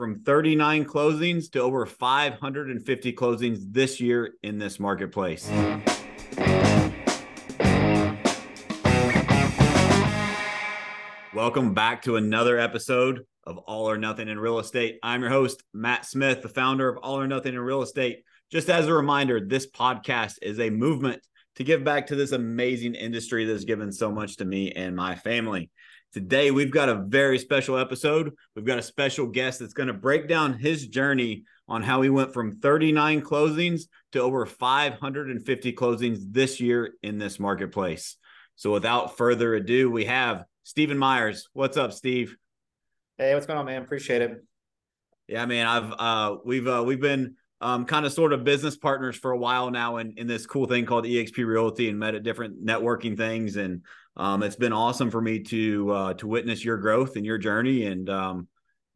from 39 closings to over 550 closings this year in this marketplace. Welcome back to another episode of All or Nothing in Real Estate. I'm your host, Matt Smith, the founder of All or Nothing in Real Estate. Just as a reminder, this podcast is a movement to give back to this amazing industry that's given so much to me and my family. Today, we've got a very special episode. We've got a special guest that's going to break down his journey on how he went from 39 closings to over 550 closings this year in this marketplace. So, without further ado, we have Steven Myers. What's up, Steve? Hey, what's going on, man? Appreciate it. Yeah, man. I've uh, we've uh, we've been um, kind of sort of business partners for a while now in, in this cool thing called EXP Realty and met at different networking things. And um, it's been awesome for me to uh, to witness your growth and your journey. And um,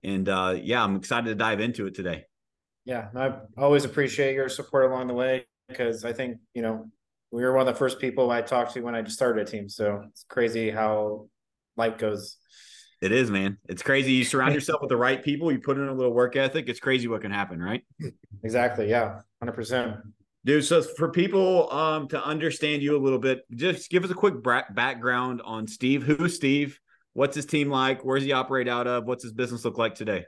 and uh, yeah, I'm excited to dive into it today. Yeah, I always appreciate your support along the way because I think you know we were one of the first people I talked to when I started a team. So it's crazy how life goes. It is, man. It's crazy. You surround yourself with the right people. You put in a little work ethic. It's crazy what can happen, right? Exactly. Yeah, hundred percent. Dude, so for people um, to understand you a little bit, just give us a quick background on Steve. Who's Steve? What's his team like? Where's he operate out of? What's his business look like today?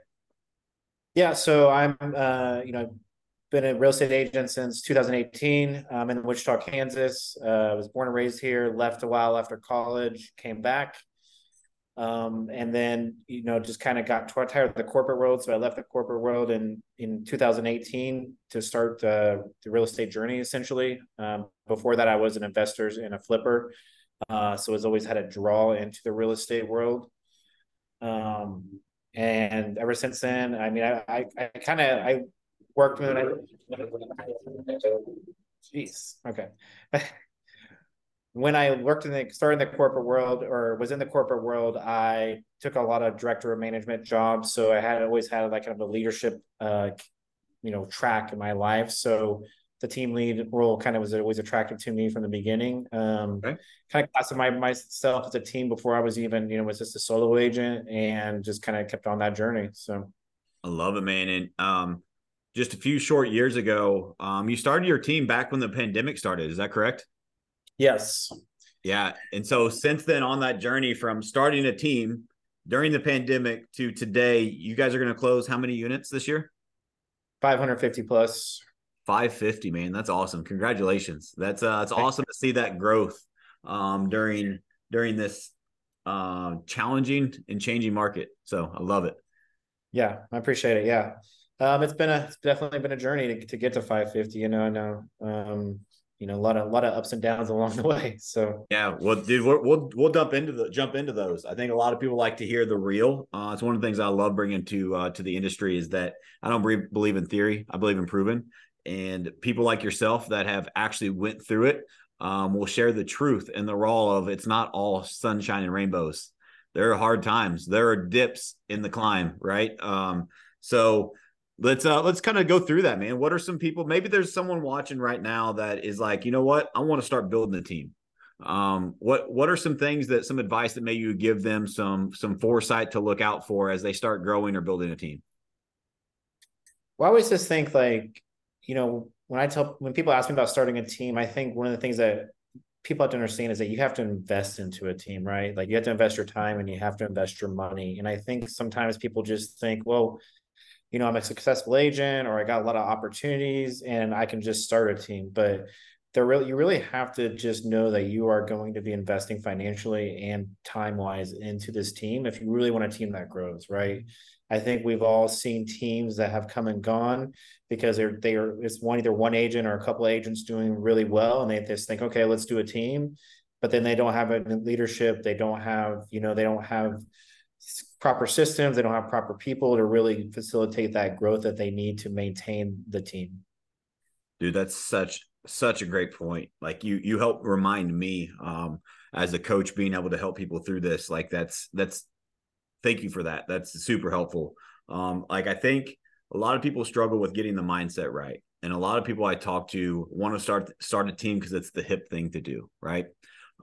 Yeah, so I'm, uh, you know, been a real estate agent since 2018. I'm in Wichita, Kansas. Uh, I was born and raised here. Left a while after college. Came back. Um, and then you know just kind of got tired of the corporate world, so I left the corporate world in in 2018 to start uh, the real estate journey. Essentially, um, before that, I was an investor and a flipper, uh, so has always had a draw into the real estate world. Um, and ever since then, I mean, I I, I kind of I worked with. Jeez, okay. when I worked in the started in the corporate world or was in the corporate world, I took a lot of director of management jobs. So I had always had like kind of a leadership, uh, you know, track in my life. So the team lead role kind of was always attractive to me from the beginning. Um, okay. Kind of classified myself as a team before I was even, you know, was just a solo agent and just kind of kept on that journey. So I love it, man. And um, just a few short years ago, um, you started your team back when the pandemic started. Is that correct? Yes. Yeah. And so since then, on that journey from starting a team during the pandemic to today, you guys are going to close how many units this year? 550 plus. 550, man. That's awesome. Congratulations. That's uh it's awesome to see that growth um during during this uh, challenging and changing market. So I love it. Yeah, I appreciate it. Yeah. Um, it's been a it's definitely been a journey to, to get to 550. You know, I know um, you know a lot of a lot of ups and downs along the way. So yeah well dude we will we'll dump into the jump into those. I think a lot of people like to hear the real. Uh, it's one of the things i love bringing to uh, to the industry is that i don't believe, believe in theory. I believe in proven. And people like yourself that have actually went through it um, will share the truth and the raw of it's not all sunshine and rainbows. There are hard times. There are dips in the climb right? Um, so let's uh let's kind of go through that man. What are some people maybe there's someone watching right now that is like you know what? I want to start building a team. Um what what are some things that some advice that maybe you give them some some foresight to look out for as they start growing or building a team? Well i always just think like you know when i tell when people ask me about starting a team i think one of the things that people have to understand is that you have to invest into a team right? Like you have to invest your time and you have to invest your money. And i think sometimes people just think well you know, I'm a successful agent or I got a lot of opportunities and I can just start a team. But there really you really have to just know that you are going to be investing financially and time wise into this team if you really want a team that grows, right? I think we've all seen teams that have come and gone because they're they are it's one either one agent or a couple agents doing really well and they just think, okay, let's do a team. But then they don't have a leadership, they don't have, you know, they don't have proper systems they don't have proper people to really facilitate that growth that they need to maintain the team. Dude that's such such a great point. Like you you help remind me um as a coach being able to help people through this like that's that's thank you for that. That's super helpful. Um like i think a lot of people struggle with getting the mindset right. And a lot of people i talk to want to start start a team because it's the hip thing to do right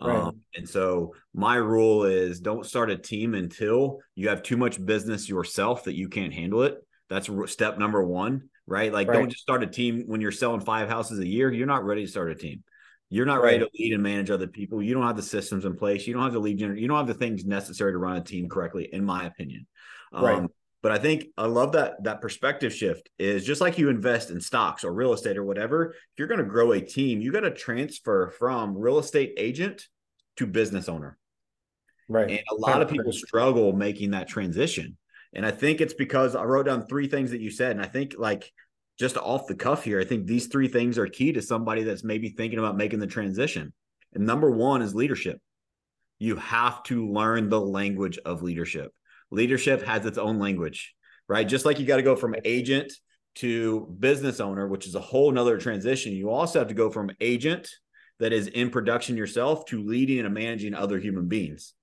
Right. Um, and so my rule is don't start a team until you have too much business yourself that you can't handle it. That's step number one, right? Like, right. don't just start a team when you're selling five houses a year. You're not ready to start a team. You're not right. ready to lead and manage other people. You don't have the systems in place. You don't have the lead generate. You don't have the things necessary to run a team correctly, in my opinion. Right. But I think I love that that perspective shift is just like you invest in stocks or real estate or whatever. If you're going to grow a team, you got to transfer from real estate agent to business owner. Right. And a lot of people struggle making that transition. And I think it's because I wrote down three things that you said. And I think like just off the cuff here, I think these three things are key to somebody that's maybe thinking about making the transition. And number one is leadership. You have to learn the language of leadership. Leadership has its own language, right? Just like you got to go from agent to business owner, which is a whole nother transition. You also have to go from agent that is in production yourself to leading and managing other human beings.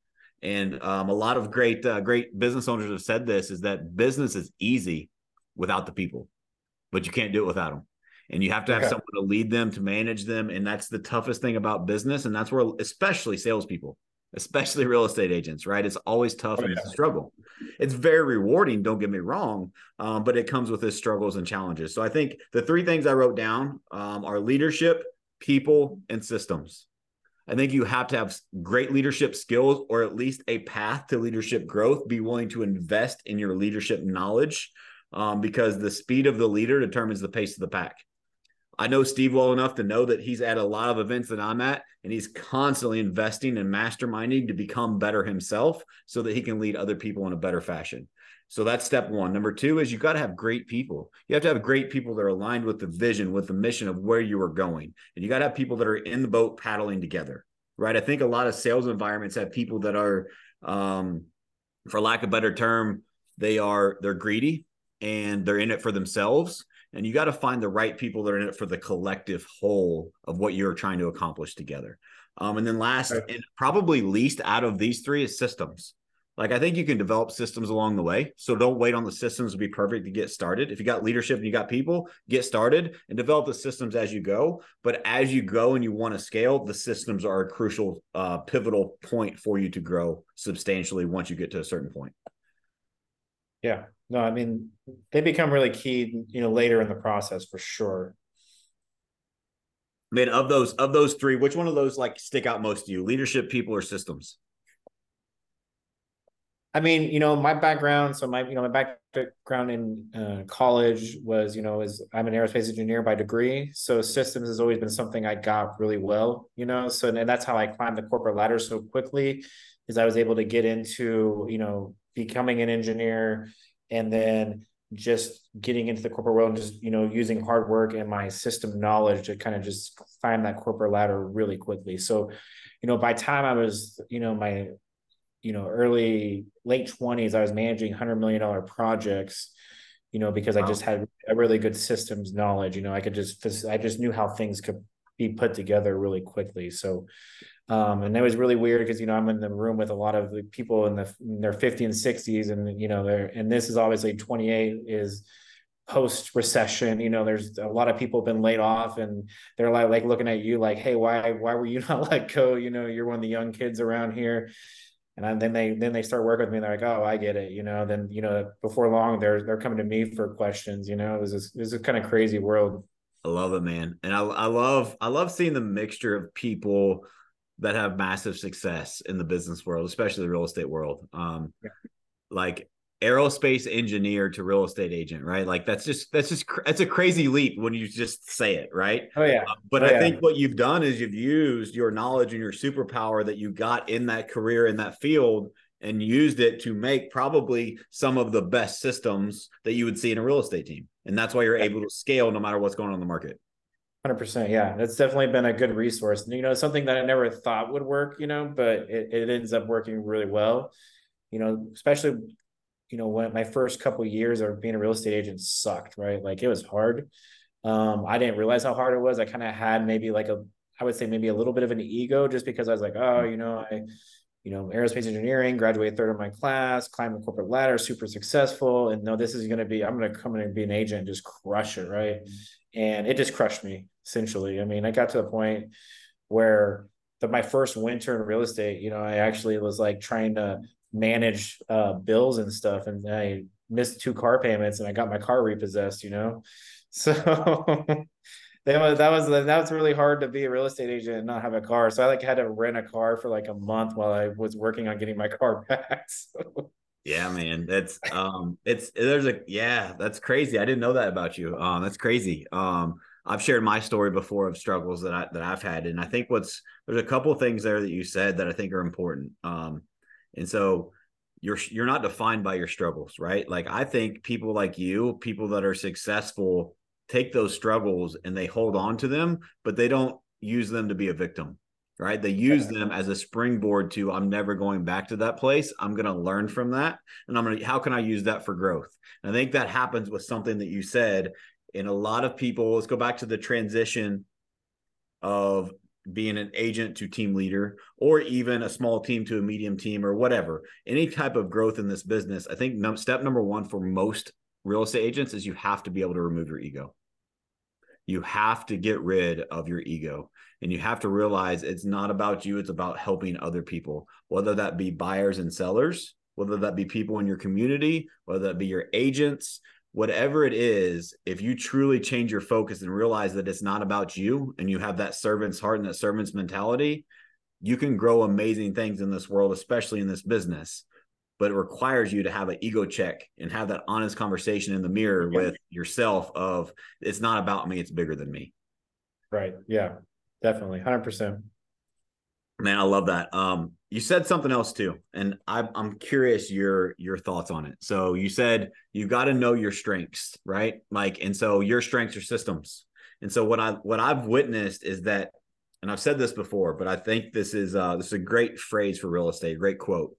And um, a lot of great, uh, great business owners have said this is that business is easy without the people, but you can't do it without them. And you have to have okay. someone to lead them, to manage them. And that's the toughest thing about business. And that's where, especially salespeople, especially real estate agents, right? It's always tough oh, and it's a struggle. It's very rewarding, don't get me wrong, um, but it comes with its struggles and challenges. So I think the three things I wrote down um, are leadership, people, and systems. I think you have to have great leadership skills or at least a path to leadership growth. Be willing to invest in your leadership knowledge um, because the speed of the leader determines the pace of the pack. I know Steve well enough to know that he's at a lot of events that I'm at, and he's constantly investing and masterminding to become better himself so that he can lead other people in a better fashion. So that's step one. Number two is you've got to have great people. You have to have great people that are aligned with the vision, with the mission of where you are going. And you got to have people that are in the boat paddling together, right? I think a lot of sales environments have people that are, um, for lack of a better term, they are they're greedy and they're in it for themselves. And you got to find the right people that are in it for the collective whole of what you're trying to accomplish together. Um, and then last right. and probably least out of these three is systems like I think you can develop systems along the way. So don't wait on the systems to be perfect to get started. If you got leadership and you got people, get started and develop the systems as you go. But as you go and you want to scale, the systems are a crucial uh, pivotal point for you to grow substantially once you get to a certain point. Yeah. No, I mean they become really key, you know, later in the process for sure. I mean, of those of those three, which one of those like stick out most to you? Leadership, people, or systems? I mean, you know, my background, so my, you know, my background in uh, college was, you know, is I'm an aerospace engineer by degree. So systems has always been something I got really well, you know, so, and that's how I climbed the corporate ladder so quickly is I was able to get into, you know, becoming an engineer and then just getting into the corporate world and just, you know, using hard work and my system knowledge to kind of just climb that corporate ladder really quickly. So, you know, by time I was, you know, my you know early late 20s i was managing 100 million dollar projects you know because wow. i just had a really good systems knowledge you know i could just i just knew how things could be put together really quickly so um, and it was really weird because you know I'm in the room with a lot of the people in, the, in their 50 and 60s, and you know they're and this is obviously 28 is post recession. You know, there's a lot of people have been laid off, and they're like like looking at you like, hey, why why were you not let go? You know, you're one of the young kids around here, and then they then they start working with me. And they're like, "Oh, I get it," you know. Then you know, before long, they're they're coming to me for questions. You know, this is this is kind of crazy world. I love it, man, and I I love I love seeing the mixture of people that have massive success in the business world, especially the real estate world. Um, yeah. like aerospace engineer to real estate agent, right? Like that's just that's just that's a crazy leap when you just say it, right? Oh yeah. Uh, but oh, I yeah. think what you've done is you've used your knowledge and your superpower that you got in that career in that field and used it to make probably some of the best systems that you would see in a real estate team. And that's why you're able to scale no matter what's going on in the market. 100% yeah that's definitely been a good resource you know something that i never thought would work you know but it, it ends up working really well you know especially you know, when my first couple of years of being a real estate agent sucked, right? Like it was hard. Um, I didn't realize how hard it was. I kind of had maybe like a, I would say maybe a little bit of an ego just because I was like, oh, you know, I, you know, aerospace engineering, graduated third of my class, climbed the corporate ladder, super successful. And no, this is going to be, I'm going to come in and be an agent and just crush it. Right. And it just crushed me essentially. I mean, I got to the point where the, my first winter in real estate, you know, I actually was like trying to manage uh, bills and stuff. And I missed two car payments and I got my car repossessed, you know? So that was that was that was really hard to be a real estate agent and not have a car. So I like had to rent a car for like a month while I was working on getting my car back. So. Yeah, man. That's um it's there's a yeah, that's crazy. I didn't know that about you. Um that's crazy. Um I've shared my story before of struggles that I that I've had. And I think what's there's a couple things there that you said that I think are important. Um and so you're you're not defined by your struggles, right? Like I think people like you, people that are successful take those struggles and they hold on to them, but they don't use them to be a victim right? They use them as a springboard to I'm never going back to that place. I'm going to learn from that. And I'm going to, how can I use that for growth? And I think that happens with something that you said. In a lot of people, let's go back to the transition of being an agent to team leader or even a small team to a medium team or whatever. Any type of growth in this business i think step number one for most real estate agents is you have to be able to remove your ego. You have to get rid of your ego. And you have to realize it's not about you, it's about helping other people, whether that be buyers and sellers, whether that be people in your community, whether that be your agents, whatever it is, if you truly change your focus and realize that it's not about you and you have that servant's heart and that servant's mentality, you can grow amazing things in this world, especially in this business. But it requires you to have an ego check and have that honest conversation in the mirror with yourself of it's not about me, it's bigger than me. Right. Yeah. Definitely, hundred percent. Man, I love that. Um, you said something else too, and I, I'm curious your your thoughts on it. So you said you got to know your strengths, right? Like, and so your strengths are systems. And so what I what I've witnessed is that, and I've said this before, but I think this is uh, this is a great phrase for real estate, great quote.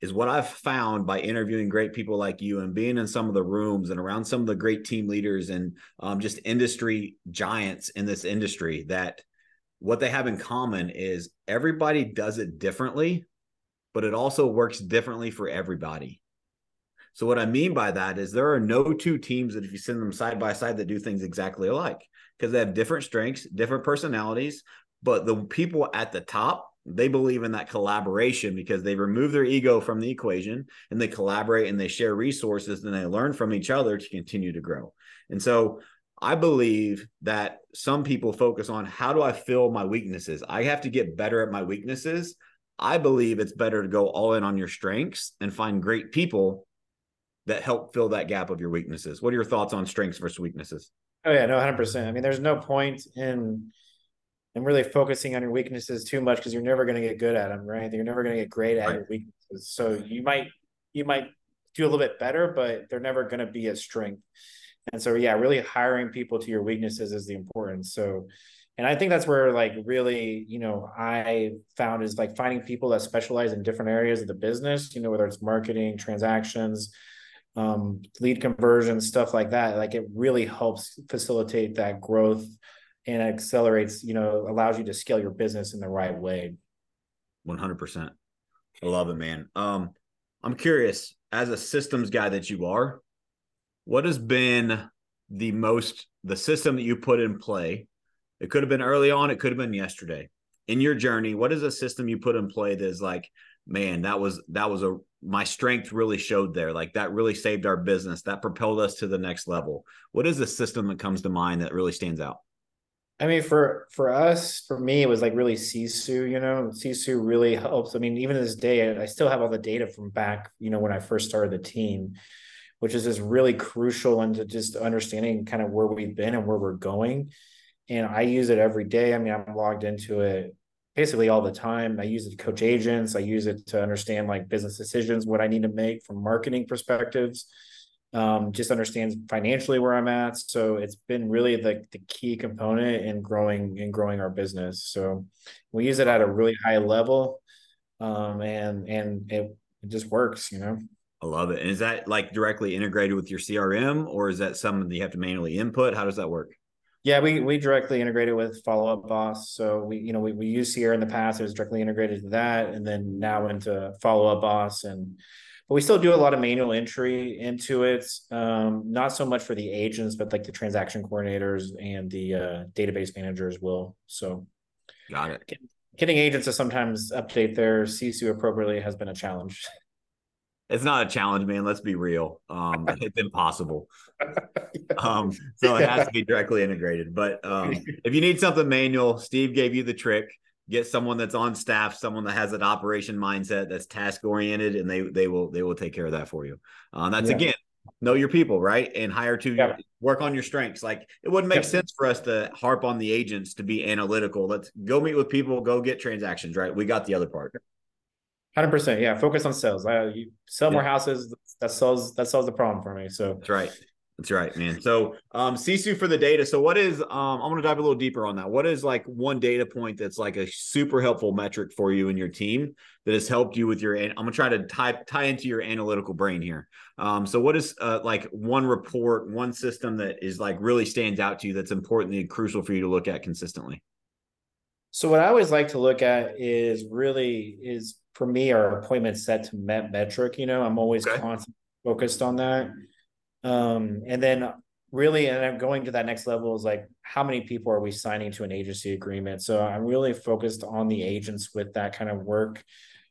Is what I've found by interviewing great people like you and being in some of the rooms and around some of the great team leaders and um, just industry giants in this industry that what they have in common is everybody does it differently, but it also works differently for everybody. So what I mean by that is there are no two teams that if you send them side by side that do things exactly alike because they have different strengths, different personalities, but the people at the top, they believe in that collaboration because they remove their ego from the equation and they collaborate and they share resources and they learn from each other to continue to grow. And so I believe that some people focus on how do I fill my weaknesses? I have to get better at my weaknesses. I believe it's better to go all in on your strengths and find great people that help fill that gap of your weaknesses. What are your thoughts on strengths versus weaknesses? Oh yeah, no, 100%. I mean, there's no point in in really focusing on your weaknesses too much because you're never going to get good at them, right? You're never going to get great at right. your weaknesses. So you might you might do a little bit better, but they're never going to be a strength. And so, yeah, really hiring people to your weaknesses is the importance. So, and I think that's where like really, you know, I found is like finding people that specialize in different areas of the business, you know, whether it's marketing, transactions, um, lead conversion, stuff like that. Like it really helps facilitate that growth and accelerates, you know, allows you to scale your business in the right way. 100%. I love it, man. Um, I'm curious as a systems guy that you are, what has been the most the system that you put in play it could have been early on it could have been yesterday in your journey what is a system you put in play that is like man that was that was a my strength really showed there like that really saved our business that propelled us to the next level what is the system that comes to mind that really stands out I mean, for for us, for me, it was like really Sisu. You know, Sisu really helps. I mean, even this day, I still have all the data from back. You know, when I first started the team, which is just really crucial into just understanding kind of where we've been and where we're going. And I use it every day. I mean, I'm logged into it basically all the time. I use it to coach agents. I use it to understand like business decisions, what I need to make from marketing perspectives. Um, just understands financially where I'm at. So it's been really the, the key component in growing in growing our business. So we use it at a really high level. Um, and and it, it just works, you know. I love it. And is that like directly integrated with your CRM or is that something that you have to manually input? How does that work? Yeah, we we directly integrated with Follow Up Boss. So we, you know, we, we used Sierra in the past, it was directly integrated to that, and then now into Follow Up Boss. And but we still do a lot of manual entry into it. Um, not so much for the agents, but like the transaction coordinators and the uh, database managers will. So got it. Getting agents to sometimes update their Sisu appropriately has been a challenge. it's not a challenge, man. Let's be real. Um, it's impossible. Um, so it has to be directly integrated. But um, if you need something manual, Steve gave you the trick. Get someone that's on staff, someone that has an operation mindset, that's task oriented, and they they will they will take care of that for you. Um, that's yeah. again know your people, right? And hire to yeah. work on your strengths. Like it wouldn't make yeah. sense for us to harp on the agents to be analytical. Let's go meet with people, go get transactions, right? We got the other part. Hundred percent, yeah. Focus on sales. I, you sell more houses. That solves that solves the problem for me. So that's right. That's right, man. So um Sisu for the data. So what is um I'm gonna dive a little deeper on that. What is like one data point that's like a super helpful metric for you and your team that has helped you with your I'm gonna try to tie tie into your analytical brain here. Um so what is uh like one report, one system that is like really stands out to you that's important and crucial for you to look at consistently? So what I always like to look at is really is for me our appointment set to met metric. You know, I'm always okay. constantly focused on that. Um, and then really, and I'm going to that next level is like how many people are we signing to an agency agreement? So I'm really focused on the agents with that kind of work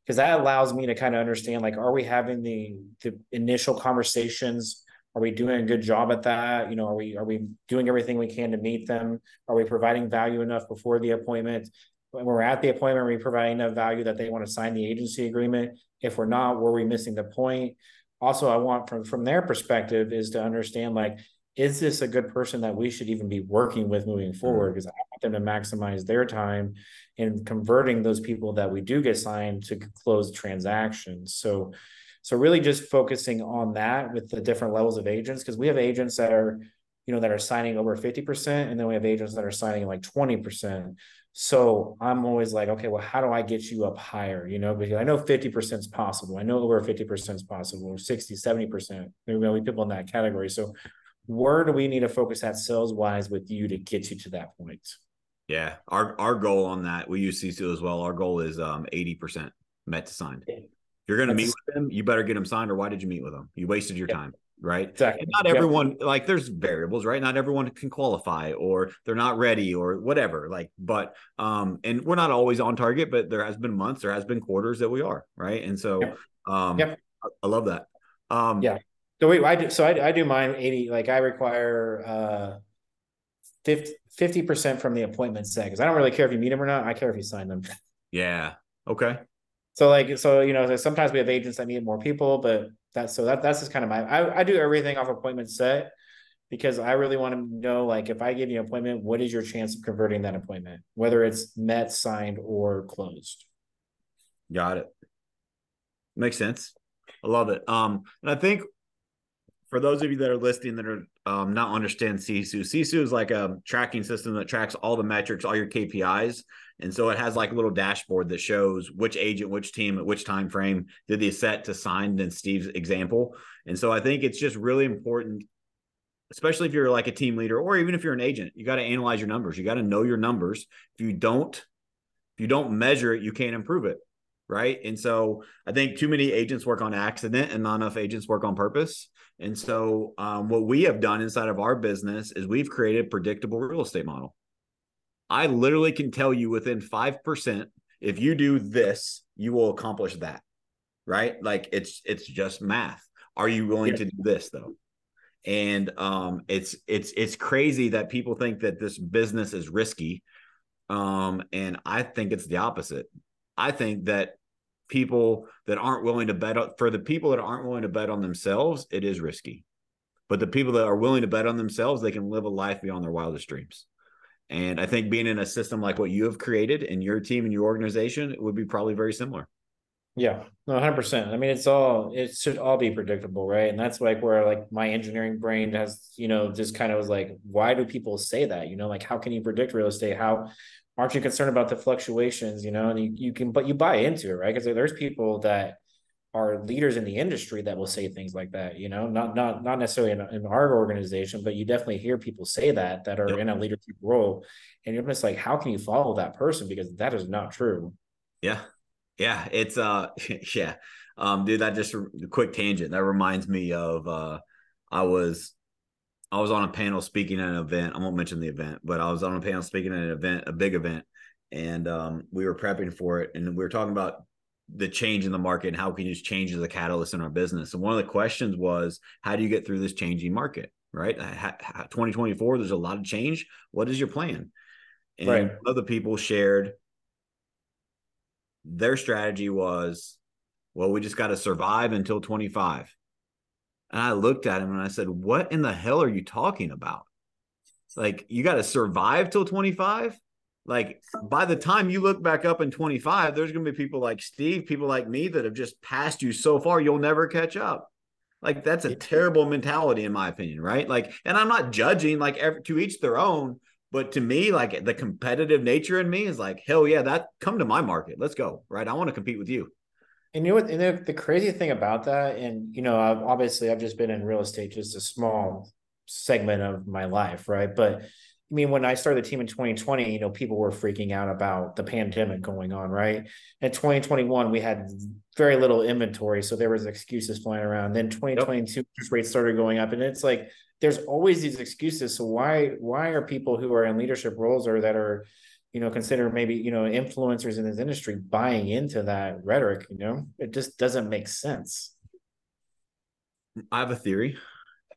because that allows me to kind of understand like are we having the the initial conversations are we doing a good job at that you know are we are we doing everything we can to meet them are we providing value enough before the appointment when we're at the appointment are we providing enough value that they want to sign the agency agreement. If we're not were we missing the point? Also i want from from their perspective is to understand like is this a good person that we should even be working with moving forward? Because mm-hmm. i want them to maximize their time in converting those people that we do get signed to close transactions. So so really just focusing on that with the different levels of agents because we have agents that are you know that are signing over 50% and then we have agents that are signing like 20% so i'm always like okay well how do i get you up higher? You know because i know 50% is possible. I know over 50% is possible or 60 70% there will be people in that category. So where do we need to focus that sales wise with you to get you to that point? Yeah our our goal on that we use Sisu as well. Our goal is um 80% met to signed. You're going to meet with them, you better get them signed, or why did you meet with them? You wasted your time, right? Exactly. And not everyone, like, there's variables, right? Not everyone can qualify, or they're not ready, or whatever. Like, but, um, and we're not always on target, but there has been months, there has been quarters that we are, right? And so, um, yep. I, I love that. Um, yeah. So wait, I do, so I, I do mine 80, like, I require, uh, 50 percent from the appointment set because I don't really care if you meet them or not. I care if you sign them. Yeah. Okay. So like so you know sometimes we have agents that need more people, but so that that's just kind of my I, I do everything off appointment set because I really want to know like if I give you an appointment, what is your chance of converting that appointment, whether it's met, signed, or closed. Got it. Makes sense. I love it. Um, and I think for those of you that are listening that are um, not understand Sisu, Sisu is like a tracking system that tracks all the metrics, all your KPIs, and so it has like a little dashboard that shows which agent, which team, at which time frame did the set to signed in Steve's example. And so I think it's just really important, especially if you're like a team leader or even if you're an agent, you got to analyze your numbers. You got to know your numbers. If you don't, if you don't measure it, you can't improve it. Right. And so I think too many agents work on accident and not enough agents work on purpose. And so um, what we have done inside of our business is we've created a predictable real estate model. I literally can tell you within 5%, if you do this, you will accomplish that. Right? Like it's it's just math. Are you willing yeah. to do this though? And um it's it's it's crazy that people think that this business is risky. Um and I think it's the opposite. I think that people that aren't willing to bet on, for the people that aren't willing to bet on themselves, it is risky. But the people that are willing to bet on themselves, they can live a life beyond their wildest dreams. And I think being in a system like what you have created in your team and your organization would be probably very similar. Yeah, no, 100%. I mean, it's all, it should all be predictable, right? And that's like where like my engineering brain has, you know, just kind of was like, why do people say that? You know, like how can you predict real estate? How aren't you concerned about the fluctuations, you know? And you, you can, but you buy into it, right? Because there's people that are leaders in the industry that will say things like that you know not not not necessarily in, in our organization but you definitely hear people say that that are yep. in a leadership role and you're just like how can you follow that person because that is not true yeah yeah it's uh yeah um dude that just a quick tangent that reminds me of uh i was i was on a panel speaking at an event i won't mention the event but i was on a panel speaking at an event a big event and um we were prepping for it and we were talking about the change in the market and how we can use change as a catalyst in our business. And one of the questions was, how do you get through this changing market? Right, 2024. There's a lot of change. What is your plan? And right. other people shared their strategy was, well, we just got to survive until 25. And I looked at him and I said, What in the hell are you talking about? Like, you got to survive till 25? Like, by the time you look back up in 25, there's going to be people like Steve, people like me that have just passed you so far, you'll never catch up. Like, that's a terrible mentality, in my opinion, right? Like, and I'm not judging, like, every, to each their own. But to me, like the competitive nature in me is like, hell yeah, that come to my market. Let's go. Right. I want to compete with you. And you know what? And the, the crazy thing about that, and you know, I've, obviously, I've just been in real estate just a small segment of my life, right? But I mean, when I started the team in 2020, you know, people were freaking out about the pandemic going on, right? In 2021, we had very little inventory, so there was excuses flying around. Then 2022 yep. rates started going up, and it's like there's always these excuses. So why why are people who are in leadership roles or that are you know, consider maybe, you know, influencers in this industry buying into that rhetoric, you know, it just doesn't make sense. I have a theory.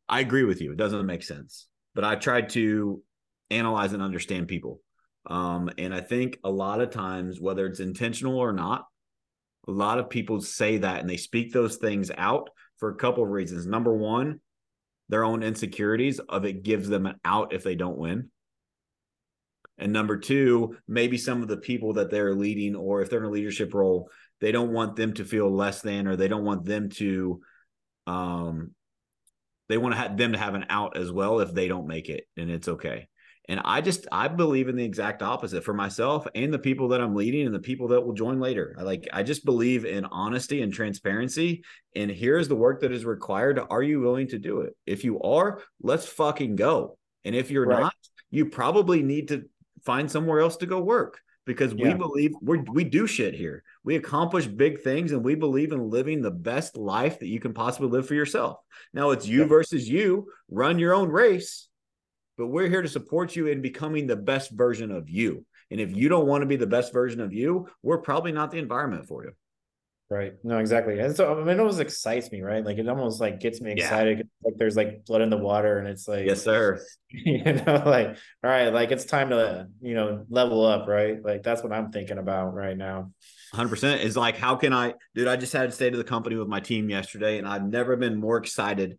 I agree with you. It doesn't make sense, but I tried to analyze and understand people. Um, and I think a lot of times, whether it's intentional or not, a lot of people say that and they speak those things out for a couple of reasons. Number one, their own insecurities of it gives them an out if they don't win. And number two, maybe some of the people that they're leading, or if they're in a leadership role, they don't want them to feel less than, or they don't want them to, um, they want to have them to have an out as well if they don't make it, and it's okay. And I just I believe in the exact opposite for myself and the people that I'm leading and the people that will join later. I like I just believe in honesty and transparency. And here's the work that is required. Are you willing to do it? If you are, let's fucking go. And if you're right. not, you probably need to find somewhere else to go work because yeah. we believe we we do shit here. We accomplish big things and we believe in living the best life that you can possibly live for yourself. Now it's you yeah. versus you. Run your own race, but we're here to support you in becoming the best version of you. And if you don't want to be the best version of you, we're probably not the environment for you. Right. No, exactly. And so I mean, it almost excites me, right? Like it almost like gets me excited. Yeah. Like there's like blood in the water, and it's like, yes, sir. You know, like all right, like it's time to you know level up, right? Like that's what I'm thinking about right now. 100% is like, how can I, dude? I just had to stay to the company with my team yesterday, and I've never been more excited.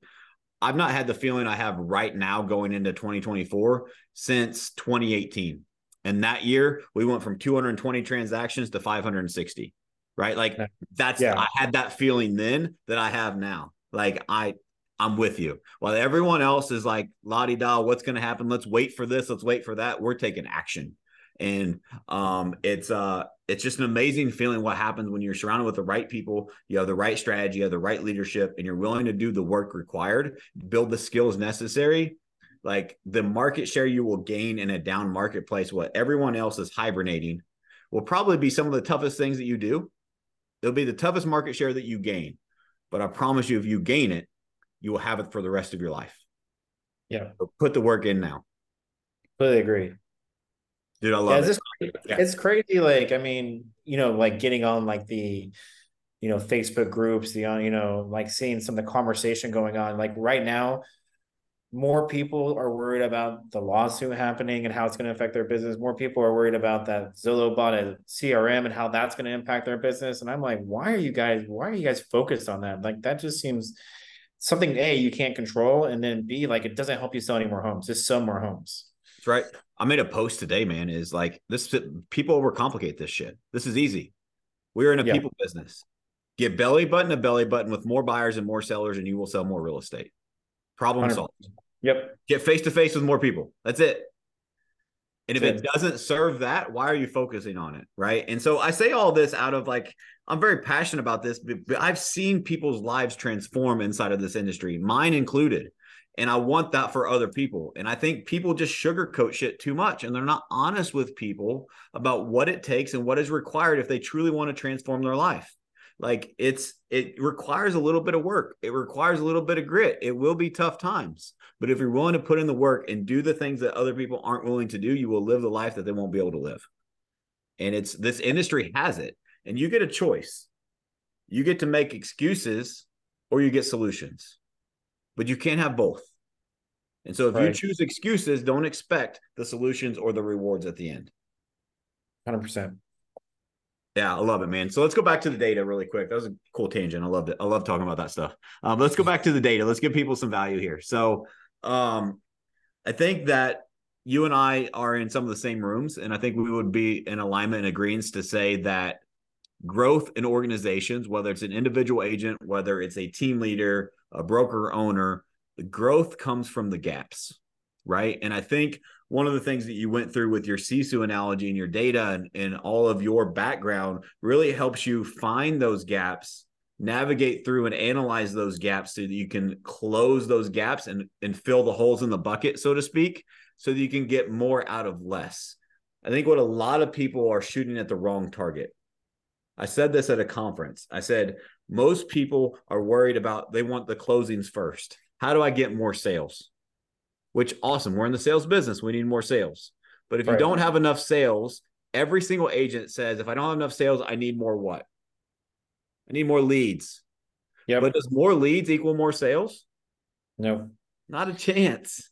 I've not had the feeling I have right now going into 2024 since 2018. And that year, we went from 220 transactions to 560 right? Like that's yeah. I had that feeling then that I have now. Like I I'm with you. While everyone else is like la di da, what's going to happen? Let's wait for this. Let's wait for that. We're taking action, and um, it's uh, it's just an amazing feeling what happens when you're surrounded with the right people. You have the right strategy, you have the right leadership, and you're willing to do the work required, build the skills necessary. Like the market share you will gain in a down marketplace, what everyone else is hibernating, will probably be some of the toughest things that you do It'll be the toughest market share that you gain. But I promise you, if you gain it, you will have it for the rest of your life. Yeah. So put the work in now. Completely agree. Dude, I love yeah, it. It's, yeah. it's crazy. Like, I mean, you know, like getting on like the, you know, Facebook groups, the, uh, you know, like seeing some of the conversation going on. Like right now, more people are worried about the lawsuit happening and how it's going to affect their business. More people are worried about that Zillow bought a CRM and how that's going to impact their business. And I'm like, why are you guys, why are you guys focused on that? Like that just seems something A, you can't control. And then B, like it doesn't help you sell any more homes. Just sell more homes. That's right. I made a post today, man, is like this people overcomplicate this shit. This is easy. We're in a yeah. people business. Get belly button to belly button with more buyers and more sellers, and you will sell more real estate. Problem 100. solved. Yep. Get face to face with more people. That's it. And if it doesn't serve that, why are you focusing on it? Right. And so I say all this out of like, I'm very passionate about this, but I've seen people's lives transform inside of this industry, mine included. And I want that for other people. And I think people just sugarcoat shit too much and they're not honest with people about what it takes and what is required if they truly want to transform their life. Like it's it requires a little bit of work. It requires a little bit of grit. It will be tough times. But if you're willing to put in the work and do the things that other people aren't willing to do you will live the life that they won't be able to live. And it's this industry has it. And you get a choice. You get to make excuses or you get solutions, but you can't have both. And so if right. you choose excuses, don't expect the solutions or the rewards at the end. 100%. Yeah, I love it, man. So let's go back to the data really quick. That was a cool tangent. I loved it. I love talking about that stuff. Um, let's go back to the data. Let's give people some value here. So um, I think that you and I are in some of the same rooms, and I think we would be in alignment and agreement to say that growth in organizations, whether it's an individual agent, whether it's a team leader, a broker owner, the growth comes from the gaps, right? And I think one of the things that you went through with your Sisu analogy and your data and, and all of your background really helps you find those gaps, navigate through and analyze those gaps so that you can close those gaps and, and fill the holes in the bucket, so to speak, so that you can get more out of less. I think what a lot of people are shooting at the wrong target. I said this at a conference. I said, most people are worried about, they want the closings first. How do I get more sales? which awesome. We're in the sales business. We need more sales. But if right. you don't have enough sales, every single agent says, if I don't have enough sales, I need more what? I need more leads. Yeah. But does more leads equal more sales? No. Not a chance.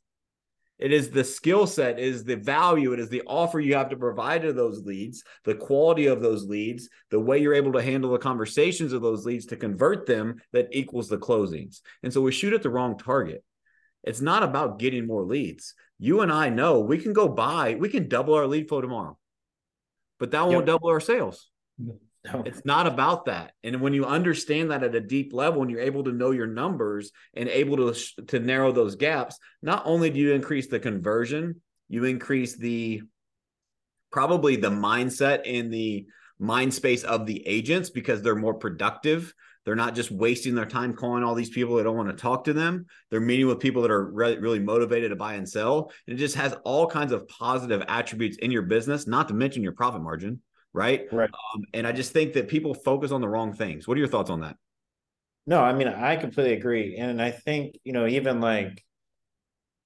It is the skill set, is the value, it is the offer you have to provide to those leads, the quality of those leads, the way you're able to handle the conversations of those leads to convert them that equals the closings. And so we shoot at the wrong target. It's not about getting more leads. You and I know we can go buy, we can double our lead flow tomorrow, but that won't yep. double our sales. Mm-hmm. No. It's not about that. And when you understand that at a deep level and you're able to know your numbers and able to to narrow those gaps, not only do you increase the conversion, you increase the probably the mindset in the mind space of the agents because they're more productive they're not just wasting their time calling all these people that don't want to talk to them. They're meeting with people that are re- really motivated to buy and sell. And it just has all kinds of positive attributes in your business, not to mention your profit margin. Right. Right. Um, and I just think that people focus on the wrong things. What are your thoughts on that? No, I mean, I completely agree. And I think, you know, even like,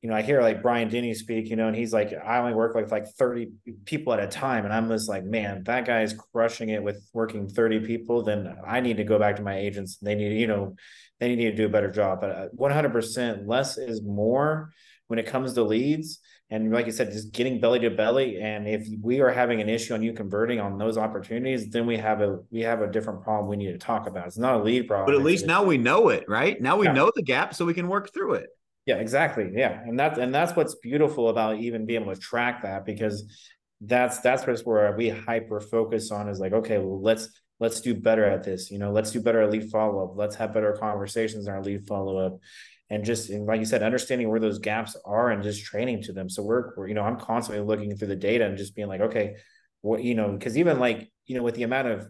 you know, I hear like Brian Denny speak, you know, and he's like, I only work with like 30 people at a time. And I'm just like, man, that guy is crushing it with working 30 people. Then I need to go back to my agents. They need, you know, they need to do a better job. But 100% uh, less is more when it comes to leads. And like you said, just getting belly to belly. And if we are having an issue on you converting on those opportunities, then we have a we have a different problem we need to talk about. It's not a lead problem. But at least now we know it, right? Now we yeah. know the gap, so we can work through it. Yeah, exactly. Yeah. And that's and that's what's beautiful about even being able to track that because that's that's where we hyper focus on is like, okay, well, let's let's do better at this. You know, let's do better at lead follow-up. Let's have better conversations in our lead follow-up. And just and like you said, understanding where those gaps are and just training to them. So we're, we're you know, I'm constantly looking through the data and just being like, okay, what you know, because even like, you know, with the amount of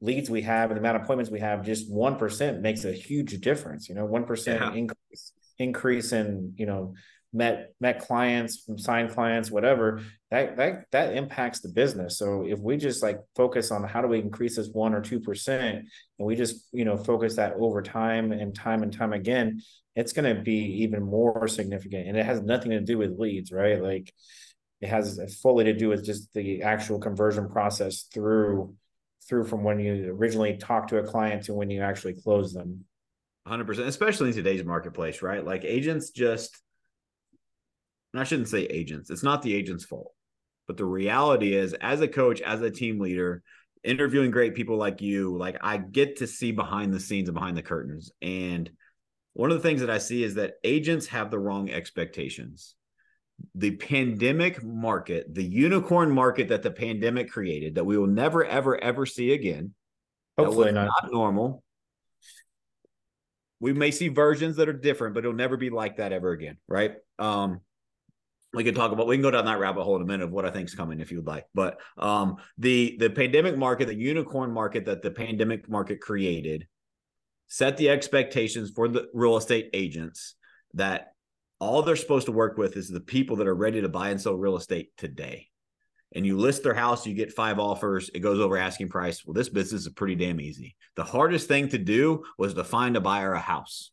leads we have and the amount of appointments we have, just one percent makes a huge difference. You know, one yeah. increase increase in you know met met clients signed clients whatever that that that impacts the business. So if we just like focus on how do we increase this one or two percent and we just you know focus that over time and time and time again it's going to be even more significant. And it has nothing to do with leads right? Like it has fully to do with just the actual conversion process through through from when you originally talk to a client to when you actually close them. 100%, especially in today's marketplace, right? Like agents just, and I shouldn't say agents, it's not the agent's fault. But the reality is, as a coach, as a team leader, interviewing great people like you, like I get to see behind the scenes and behind the curtains. And one of the things that I see is that agents have the wrong expectations. The pandemic market, the unicorn market that the pandemic created, that we will never, ever, ever see again. Hopefully not. not normal we may see versions that are different, but it'll never be like that ever again, right? Um, we can talk about we can go down that rabbit hole in a minute of what I think is coming if you'd like. But um, the the pandemic market, the unicorn market that the pandemic market created, set the expectations for the real estate agents that all they're supposed to work with is the people that are ready to buy and sell real estate today and you list their house, you get five offers, it goes over asking price. Well, this business is pretty damn easy. The hardest thing to do was to find a buyer a house.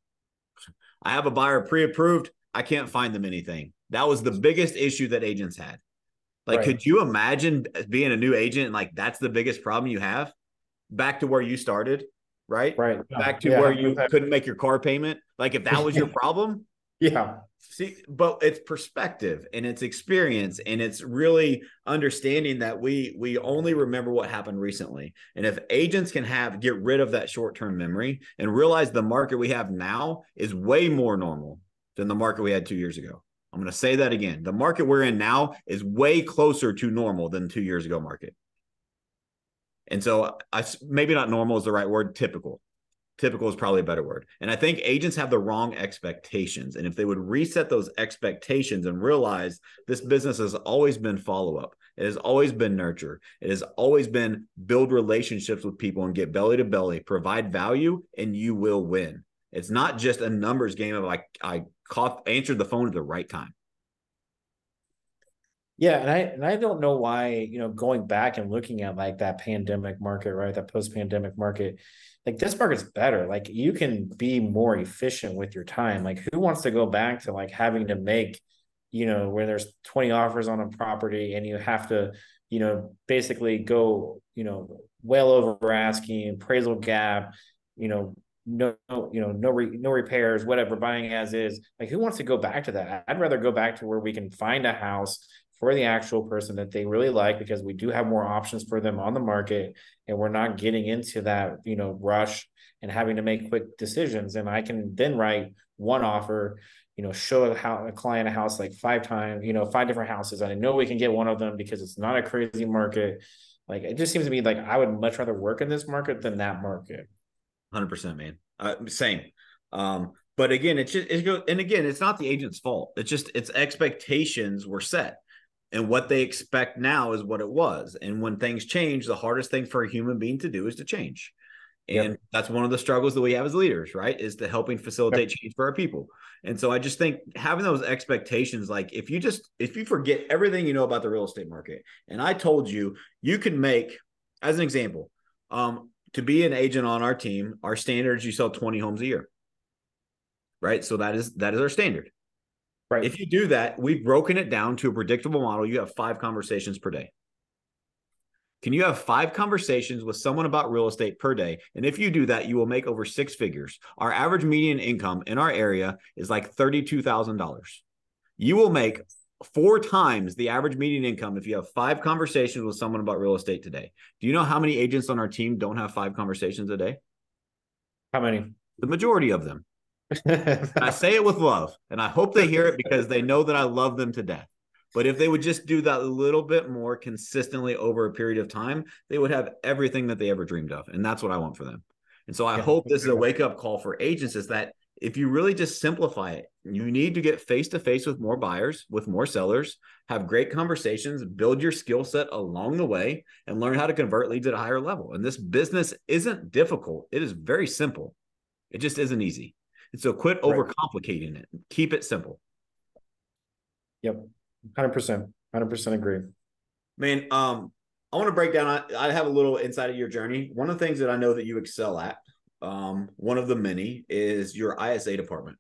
I have a buyer pre approved. I can't find them anything. That was the biggest issue that agents had. Like, right. could you imagine being a new agent? And like, that's the biggest problem you have? Back to where you started. right? Right. Back to yeah. where you couldn't make your car payment. Like if that was your problem, yeah. See, but it's perspective and it's experience and it's really understanding that we we only remember what happened recently. And if agents can have get rid of that short-term memory and realize the market we have now is way more normal than the market we had 2 years ago. I'm going to say that again. The market we're in now is way closer to normal than 2 years ago market. And so I maybe not normal is the right word, typical typical is probably a better word. And I think agents have the wrong expectations. And if they would reset those expectations and realize this business has always been follow up, it has always been nurture, it has always been build relationships with people and get belly to belly, provide value, and you will win. It's not just a numbers game of like I caught answered the phone at the right time. Yeah, and I and I don't know why, you know, going back and looking at like that pandemic market, right? That post-pandemic market, like this market's better. Like you can be more efficient with your time. Like who wants to go back to like having to make, you know, where there's 20 offers on a property and you have to, you know, basically go, you know, well over asking, appraisal gap, you know, no, you know, no, re, no repairs, whatever, buying as is. Like, who wants to go back to that? I'd rather go back to where we can find a house for the actual person that they really like because we do have more options for them on the market and we're not getting into that you know rush and having to make quick decisions and i can then write one offer you know show a, how, a client a house like five times you know five different houses i know we can get one of them because it's not a crazy market like it just seems to me like i would much rather work in this market than that market 100% man. Uh, same. Um but again it's just it goes and again it's not the agent's fault. It's just its expectations were set. And what they expect now is what it was. And when things change the hardest thing for a human being to do is to change. And yep. that's one of the struggles that we have as leaders right? Is to helping facilitate yep. change for our people. And so i just think having those expectations like if you just if you forget everything you know about the real estate market and i told you you can make as an example um to be an agent on our team our standards you sell 20 homes a year right so that is that is our standard Right. If you do that, we've broken it down to a predictable model. You have five conversations per day. Can you have five conversations with someone about real estate per day? And if you do that, you will make over six figures. Our average median income in our area is like $32,000. You will make four times the average median income if you have five conversations with someone about real estate today. Do you know how many agents on our team don't have five conversations a day? How many? The majority of them. I say it with love, and I hope they hear it because they know that I love them to death. But if they would just do that a little bit more consistently over a period of time, they would have everything that they ever dreamed of. And that's what I want for them. And so I yeah. hope this is a wake up call for agents is that if you really just simplify it, you need to get face to face with more buyers, with more sellers, have great conversations, build your skill set along the way, and learn how to convert leads at a higher level. And this business isn't difficult, it is very simple. It just isn't easy. And so quit right. overcomplicating it. Keep it simple. Yep. 100%. 100% agree. Man, um, I want to break down. I, I, have a little insight of your journey. One of the things that I know that you excel at, um, one of the many, is your ISA department.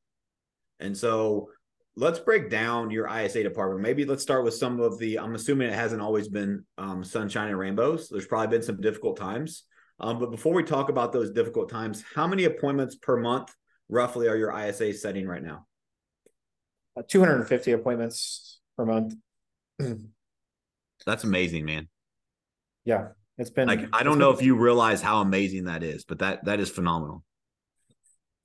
And so let's break down your ISA department. Maybe let's start with some of the. I'm assuming it hasn't always been um, sunshine and rainbows. There's probably been some difficult times. Um, but before we talk about those difficult times, how many appointments per month roughly are your ISA setting right now? Uh, 250 appointments per month. That's amazing, man. Yeah, it's been like I don't know if you realize how amazing that is, but that that is phenomenal.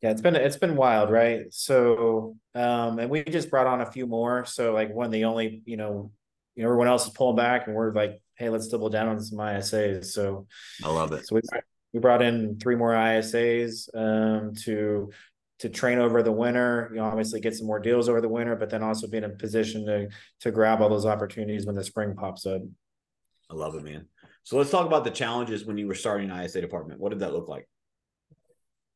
Yeah, it's been it's been wild, right? So, um, and we just brought on a few more. So, like one, the only you know, you know, everyone else is pulling back, and we're like, hey, let's double down on some ISAs. So, I love it. So we we brought in three more ISAs um, to to train over the winter, you know, obviously get some more deals over the winter, but then also be in a position to to grab all those opportunities when the spring pops up. I love it, man. So let's talk about the challenges when you were starting an ISA department. What did that look like?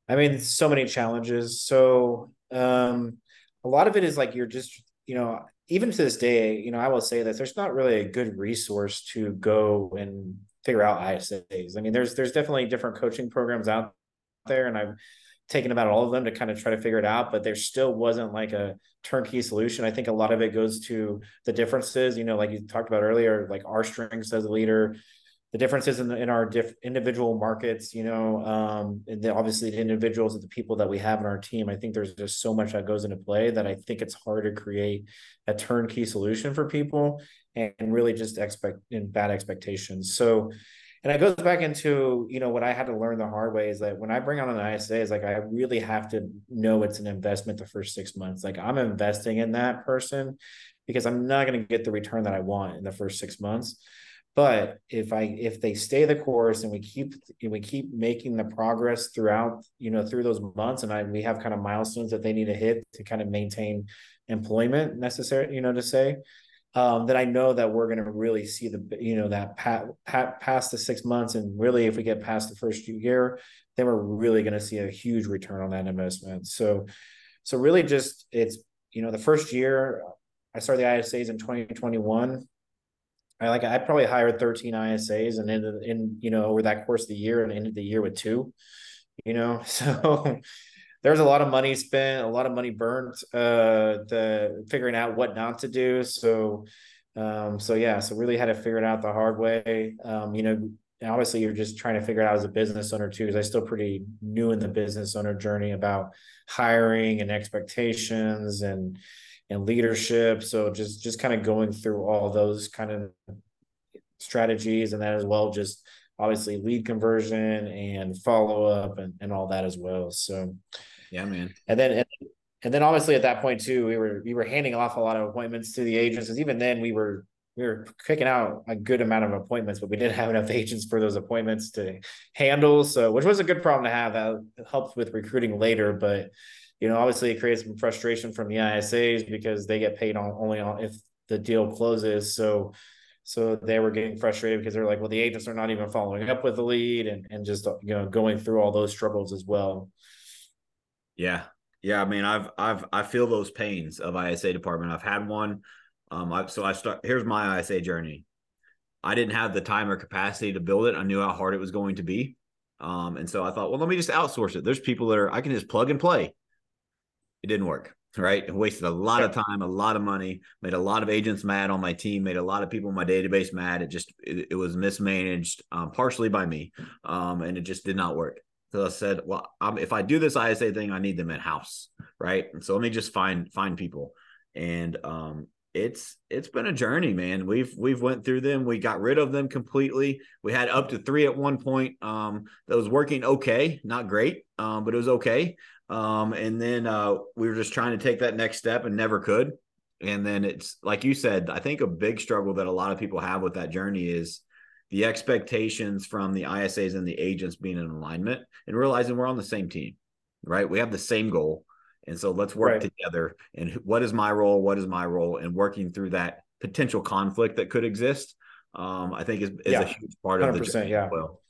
I mean, so many challenges. So um, a lot of it is like you're just, you know, even to this day, you know, I will say that there's not really a good resource to go and figure out ISAs. I mean, there's there's definitely different coaching programs out there, and I've taken about all of them to kind of try to figure it out, but there still wasn't like a turnkey solution. I think a lot of it goes to the differences, you know, like you talked about earlier, like our strengths as a leader, the differences in, the, in our diff, individual markets, you know, um, the, obviously the individuals and the people that we have in our team. I think there's just so much that goes into play that I think it's hard to create a turnkey solution for people and, and really just expect in bad expectations. So, and it goes back into you know what I had to learn the hard way is that when I bring on an ISA is like I really have to know it's an investment the first six months. Like I'm investing in that person because I'm not going to get the return that I want in the first six months. But if I if they stay the course and we keep we keep making the progress throughout you know through those months and I we have kind of milestones that they need to hit to kind of maintain employment necessary you know to say um, that I know that we're going to really see the you know that pat, pat, past the six months and really if we get past the first year then we're really going to see a huge return on that investment. So so really just it's you know the first year I started the ISAs in 2021 I like I probably hired 13 ISAs and ended in you know over that course of the year and ended the year with two you know so there's a lot of money spent, a lot of money burnt, uh, the figuring out what not to do. So, um, so yeah, so really had to figure it out the hard way. Um, you know, obviously you're just trying to figure it out as a business owner too, because I'm still pretty new in the business owner journey about hiring and expectations and and leadership. So just just kind of going through all those kind of strategies and that as well, just obviously lead conversion and follow up and, and all that as well. So yeah, man. And then and, and then obviously at that point too, we were we were handing off a lot of appointments to the agents. And even then we were we were kicking out a good amount of appointments, but we didn't have enough agents for those appointments to handle. So which was a good problem to have. That helped with recruiting later, but you know, obviously it creates some frustration from the ISAs because they get paid on only on if the deal closes. So so they were getting frustrated because they're like, well, the agents are not even following up with the lead and, and just, you know, going through all those struggles as well. Yeah. Yeah. I mean, I've, I've, I feel those pains of ISA department. I've had one. Um, I, so I start, here's my ISA journey. I didn't have the time or capacity to build it. I knew how hard it was going to be. Um, and so I thought, well, let me just outsource it. There's people that are, I can just plug and play. It didn't work right? It wasted a lot of time, a lot of money, made a lot of agents mad on my team, made a lot of people in my database mad. It just it, it was mismanaged, um, partially by me, um, and it just did not work. So I said, well, I'm, if I do this ISA thing, I need them in house, right? And so let me just find find people, and um, it's it's been a journey, man. We've we've went through them. We got rid of them completely. We had up to three at one point. Um, that was working okay, not great, um, but it was okay. Um, and then uh, we were just trying to take that next step and never could. And then it's like you said, I think a big struggle that a lot of people have with that journey is the expectations from the ISAs and the agents being in alignment and realizing we're on the same team, right? We have the same goal. And so let's work right. together. And what is my role? What is my role? And working through that potential conflict that could exist, um, I think is, is yeah. a huge part of the journey. Yeah. Well,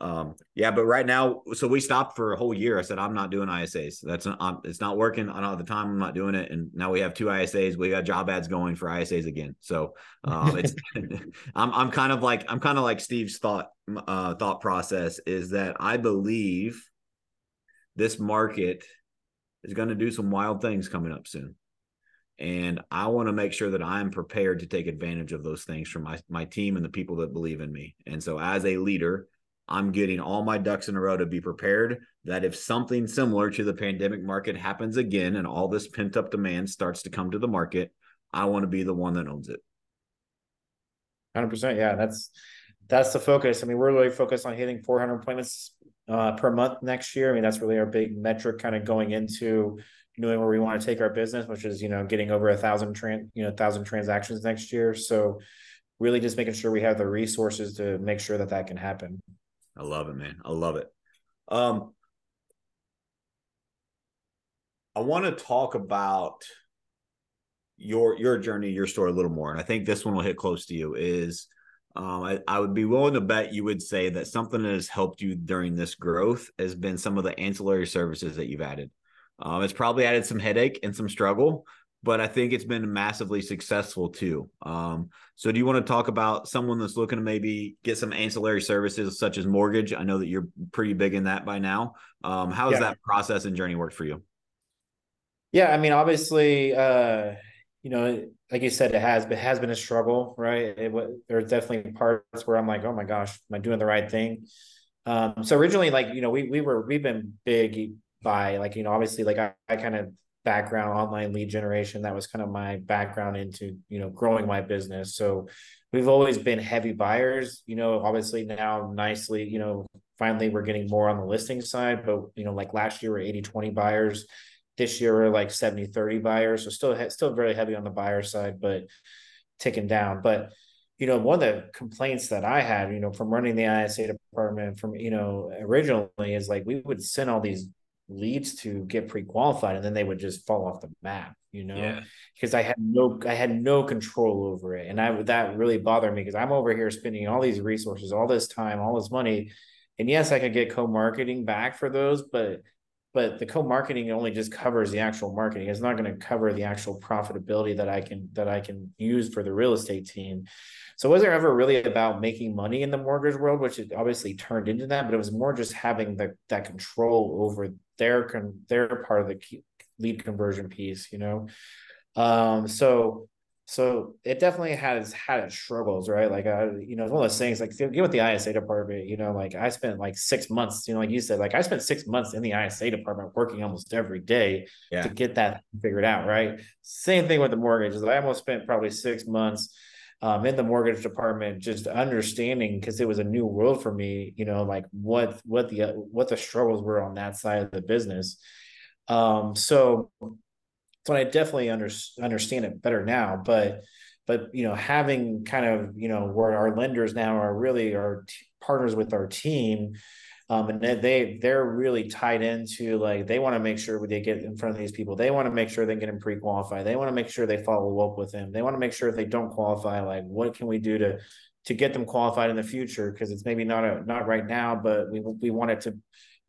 um, yeah, but right now, so we stopped for a whole year. I said, I'm not doing ISAs. That's not, I'm, it's not working. I don't have the time. I'm not doing it. And now we have two ISAs. We got job ads going for ISAs again. So, um, it's, I'm, I'm kind of like, I'm kind of like Steve's thought, uh, thought process is that I believe this market is going to do some wild things coming up soon. And I want to make sure that I'm prepared to take advantage of those things from my, my team and the people that believe in me. And so as a leader, I'm getting all my ducks in a row to be prepared that if something similar to the pandemic market happens again and all this pent up demand starts to come to the market, I want to be the one that owns it. 100%. Yeah, that's that's the focus. I mean, we're really focused on hitting 400 appointments uh, per month next year. I mean, that's really our big metric kind of going into knowing where we want to take our business, which is, you know, getting over a thousand, tran- you know, thousand transactions next year. So really just making sure we have the resources to make sure that that can happen. I love it, man. I love it. Um, I want to talk about your your journey, your story a little more, and I think this one will hit close to you. Is um, I, I would be willing to bet you would say that something that has helped you during this growth has been some of the ancillary services that you've added. Um, it's probably added some headache and some struggle, but I think it's been massively successful too. Um, so, do you want to talk about someone that's looking to maybe get some ancillary services such as mortgage? I know that you're pretty big in that by now. Um, how has yeah. that process and journey worked for you? Yeah, I mean, obviously, uh, you know, like you said, it has it has been a struggle, right? It, there's definitely parts where I'm like, oh my gosh, am I doing the right thing? Um, so originally, like you know, we we were we've been big by like you know, obviously, like I, I kind of background online lead generation that was kind of my background into you know growing my business. So we've always been heavy buyers you know obviously now nicely you know finally we're getting more on the listing side but you know like last year we're 80 20 buyers. This year we're like 70 30 buyers. So still still very heavy on the buyer side but ticking down. But you know one of the complaints that i had you know from running the isa department from you know originally is like we would send all these leads to get pre-qualified and then they would just fall off the map you know? Yeah. because i had no i had no control over it and i that really bothered me because i'm over here spending all these resources all this time all this money and yes i could get co-marketing back for those but but the co-marketing only just covers the actual marketing. It's not going to cover the actual profitability that i can that i can use for the real estate team. So was there ever really about making money in the mortgage world which it obviously turned into that but it was more just having the, that control over their con their part of the lead conversion piece you know um so so it definitely has had its struggles, right? Like, uh, you know, it's one of those things. Like, get with the ISA department, you know, like I spent like six months, you know, like you said, like I spent six months in the ISA department working almost every day yeah. to get that figured out, right? Same thing with the mortgages. I almost spent probably six months um, in the mortgage department, just understanding because it was a new world for me, you know, like what what the what the struggles were on that side of the business. Um, so so I definitely under, understand it better now. But but you know, having kind of you know where our lenders now are really our t- partners with our team. Um, and they they're really tied into like they want to make sure they get in front of these people. They want to make sure they get them pre-qualify. They want to make sure they follow up with them. They want to make sure if they don't qualify, like what can we do to to get them qualified in the future? Because it's maybe not a not right now, but we we want it to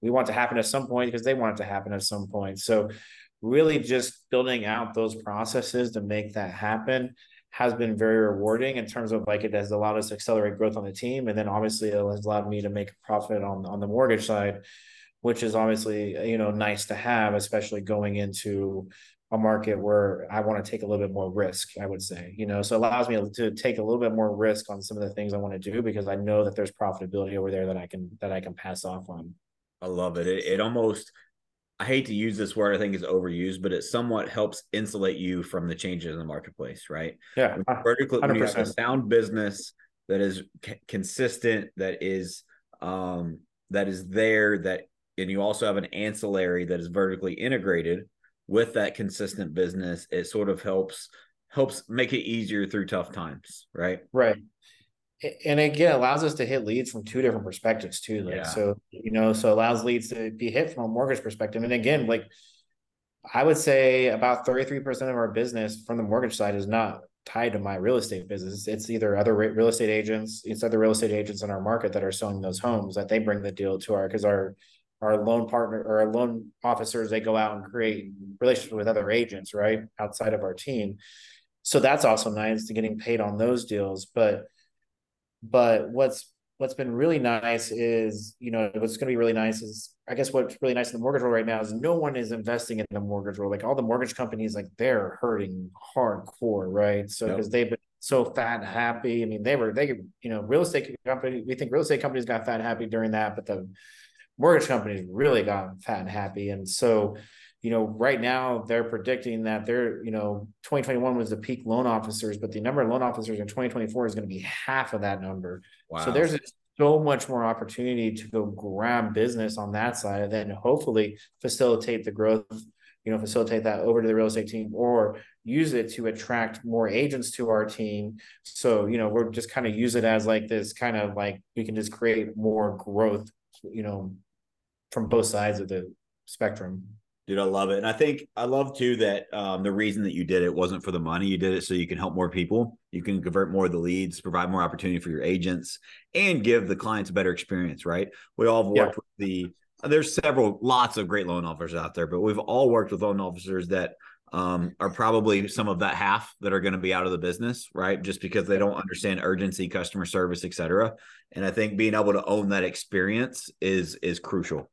we want it to happen at some point because they want it to happen at some point. So really just building out those processes to make that happen has been very rewarding in terms of like it has allowed us to accelerate growth on the team and then obviously it has allowed me to make a profit on on the mortgage side which is obviously you know nice to have especially going into a market where I want to take a little bit more risk, I would say, you know, so it allows me to take a little bit more risk on some of the things I want to do because I know that there's profitability over there that I can that I can pass off on. I love it. It, it almost I hate to use this word, I think is overused, but it somewhat helps insulate you from the changes in the marketplace, right? Yeah. When, vertically, when you have a sound business that is c- consistent, that is um that is there, that and you also have an ancillary that is vertically integrated with that consistent business, it sort of helps helps make it easier through tough times, right? Right and again allows us to hit leads from two different perspectives too like yeah. so you know so allows leads to be hit from a mortgage perspective. And again like i would say about 33% of our business from the mortgage side is not tied to my real estate business. It's either other real estate agents it's other real estate agents in our market that are selling those homes that they bring the deal to our because our our loan partner or our loan officers they go out and create relationships with other agents right outside of our team. So that's also nice to getting paid on those deals but but what's what's been really nice is, you know, what's going to be really nice is, I guess what's really nice in the mortgage world right now is no one is investing in the mortgage world. Like all the mortgage companies, like they're hurting hardcore, right? So because yep. they've been so fat and happy. I mean, they were they, you know, real estate company. We think real estate companies got fat and happy during that, but the mortgage companies really got fat and happy, and so you know, right now they're predicting that they're, you know, 2021 was the peak loan officers, but the number of loan officers in 2024 is going to be half of that number. Wow. So there's so much more opportunity to go grab business on that side and then hopefully facilitate the growth, you know, facilitate that over to the real estate team or use it to attract more agents to our team. So, you know, we're just kind of use it as like this kind of like we can just create more growth, you know, from both sides of the spectrum. Dude, I love it. And I think I love too that um, the reason that you did it wasn't for the money. You did it so you can help more people. You can convert more of the leads, provide more opportunity for your agents, and give the clients a better experience, right? We all have worked yeah. with the, there's several, lots of great loan officers out there, but we've all worked with loan officers that um, are probably some of that half that are going to be out of the business, right? Just because they don't understand urgency, customer service, et cetera. And I think being able to own that experience is is crucial.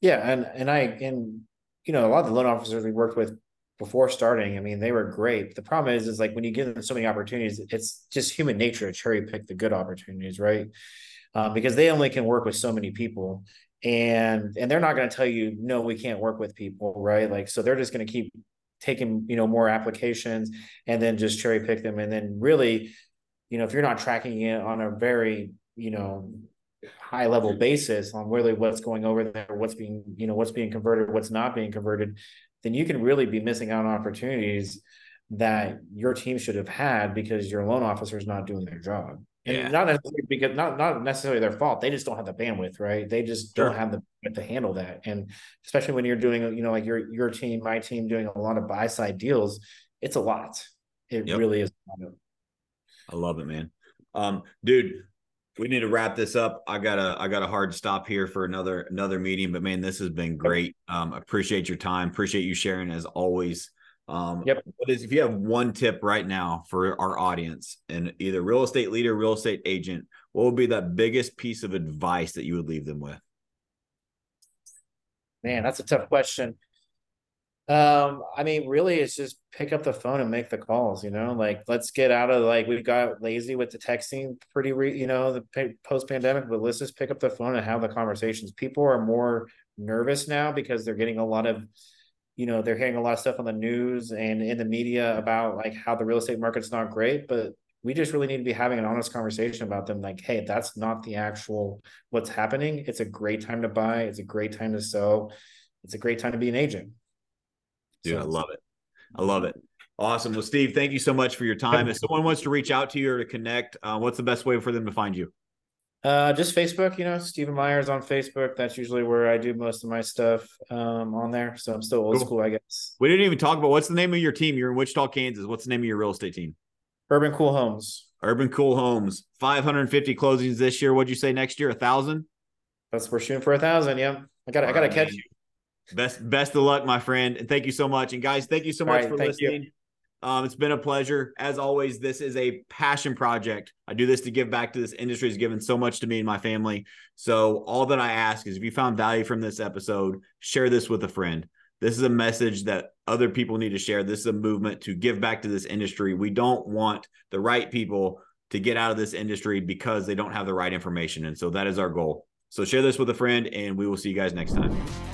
Yeah, and and I and you know, a lot of the loan officers we worked with before starting, I mean, they were great. The problem is, is like when you give them so many opportunities, it's just human nature to cherry pick the good opportunities, right? Um, because they only can work with so many people, and and they're not going to tell you no, we can't work with people, right? Like so, they're just going to keep taking you know more applications and then just cherry pick them, and then really, you know, if you're not tracking it on a very you know high level basis on really what's going over there, what's being you know what's being converted, what's not being converted, then you can really be missing out on opportunities that your team should have had because your loan officer is not doing their job. And yeah. not necessarily because not not necessarily their fault. They just don't have the bandwidth, right? They just sure. don't have the to handle that. And especially when you're doing, you know, like your your team, my team doing a lot of buy side deals, it's a lot. It yep. really is. I love it, man. Um, dude, we need to wrap this up. I got a I got a hard stop here for another another meeting, but man, this has been great. Um, appreciate your time. Appreciate you sharing as always. Um, yep. What is if you have one tip right now for our audience and either real estate leader, real estate agent, what would be that biggest piece of advice that you would leave them with? Man, that's a tough question. Um, I mean, really, it's just pick up the phone and make the calls. You know, like let's get out of like we've got lazy with the texting, pretty, re, you know, the post pandemic. But let's just pick up the phone and have the conversations. People are more nervous now because they're getting a lot of, you know, they're hearing a lot of stuff on the news and in the media about like how the real estate market's not great. But we just really need to be having an honest conversation about them. Like, hey, that's not the actual what's happening. It's a great time to buy. It's a great time to sell. It's a great time to be an agent. Dude, so, I love it. I love it. Awesome. Well, Steve, thank you so much for your time. If someone wants to reach out to you or to connect, uh, what's the best way for them to find you? Uh, just Facebook, you know, Steven Myers on Facebook. That's usually where I do most of my stuff um, on there. So I'm still old cool. school, I guess. We didn't even talk about what's the name of your team. You're in Wichita, Kansas. What's the name of your real estate team? Urban Cool Homes. Urban Cool Homes. 550 closings this year. What'd you say next year? A thousand? That's we're shooting for a thousand. Yeah. I got I got to catch you. Best best of luck, my friend, and thank you so much. And guys, thank you so much right, for listening. Um, it's been a pleasure. As always, this is a passion project. I do this to give back to this industry. has given so much to me and my family. So all that I ask is if you found value from this episode, share this with a friend. This is a message that other people need to share. This is a movement to give back to this industry. We don't want the right people to get out of this industry because they don't have the right information. And so that is our goal. So share this with a friend, and we will see you guys next time.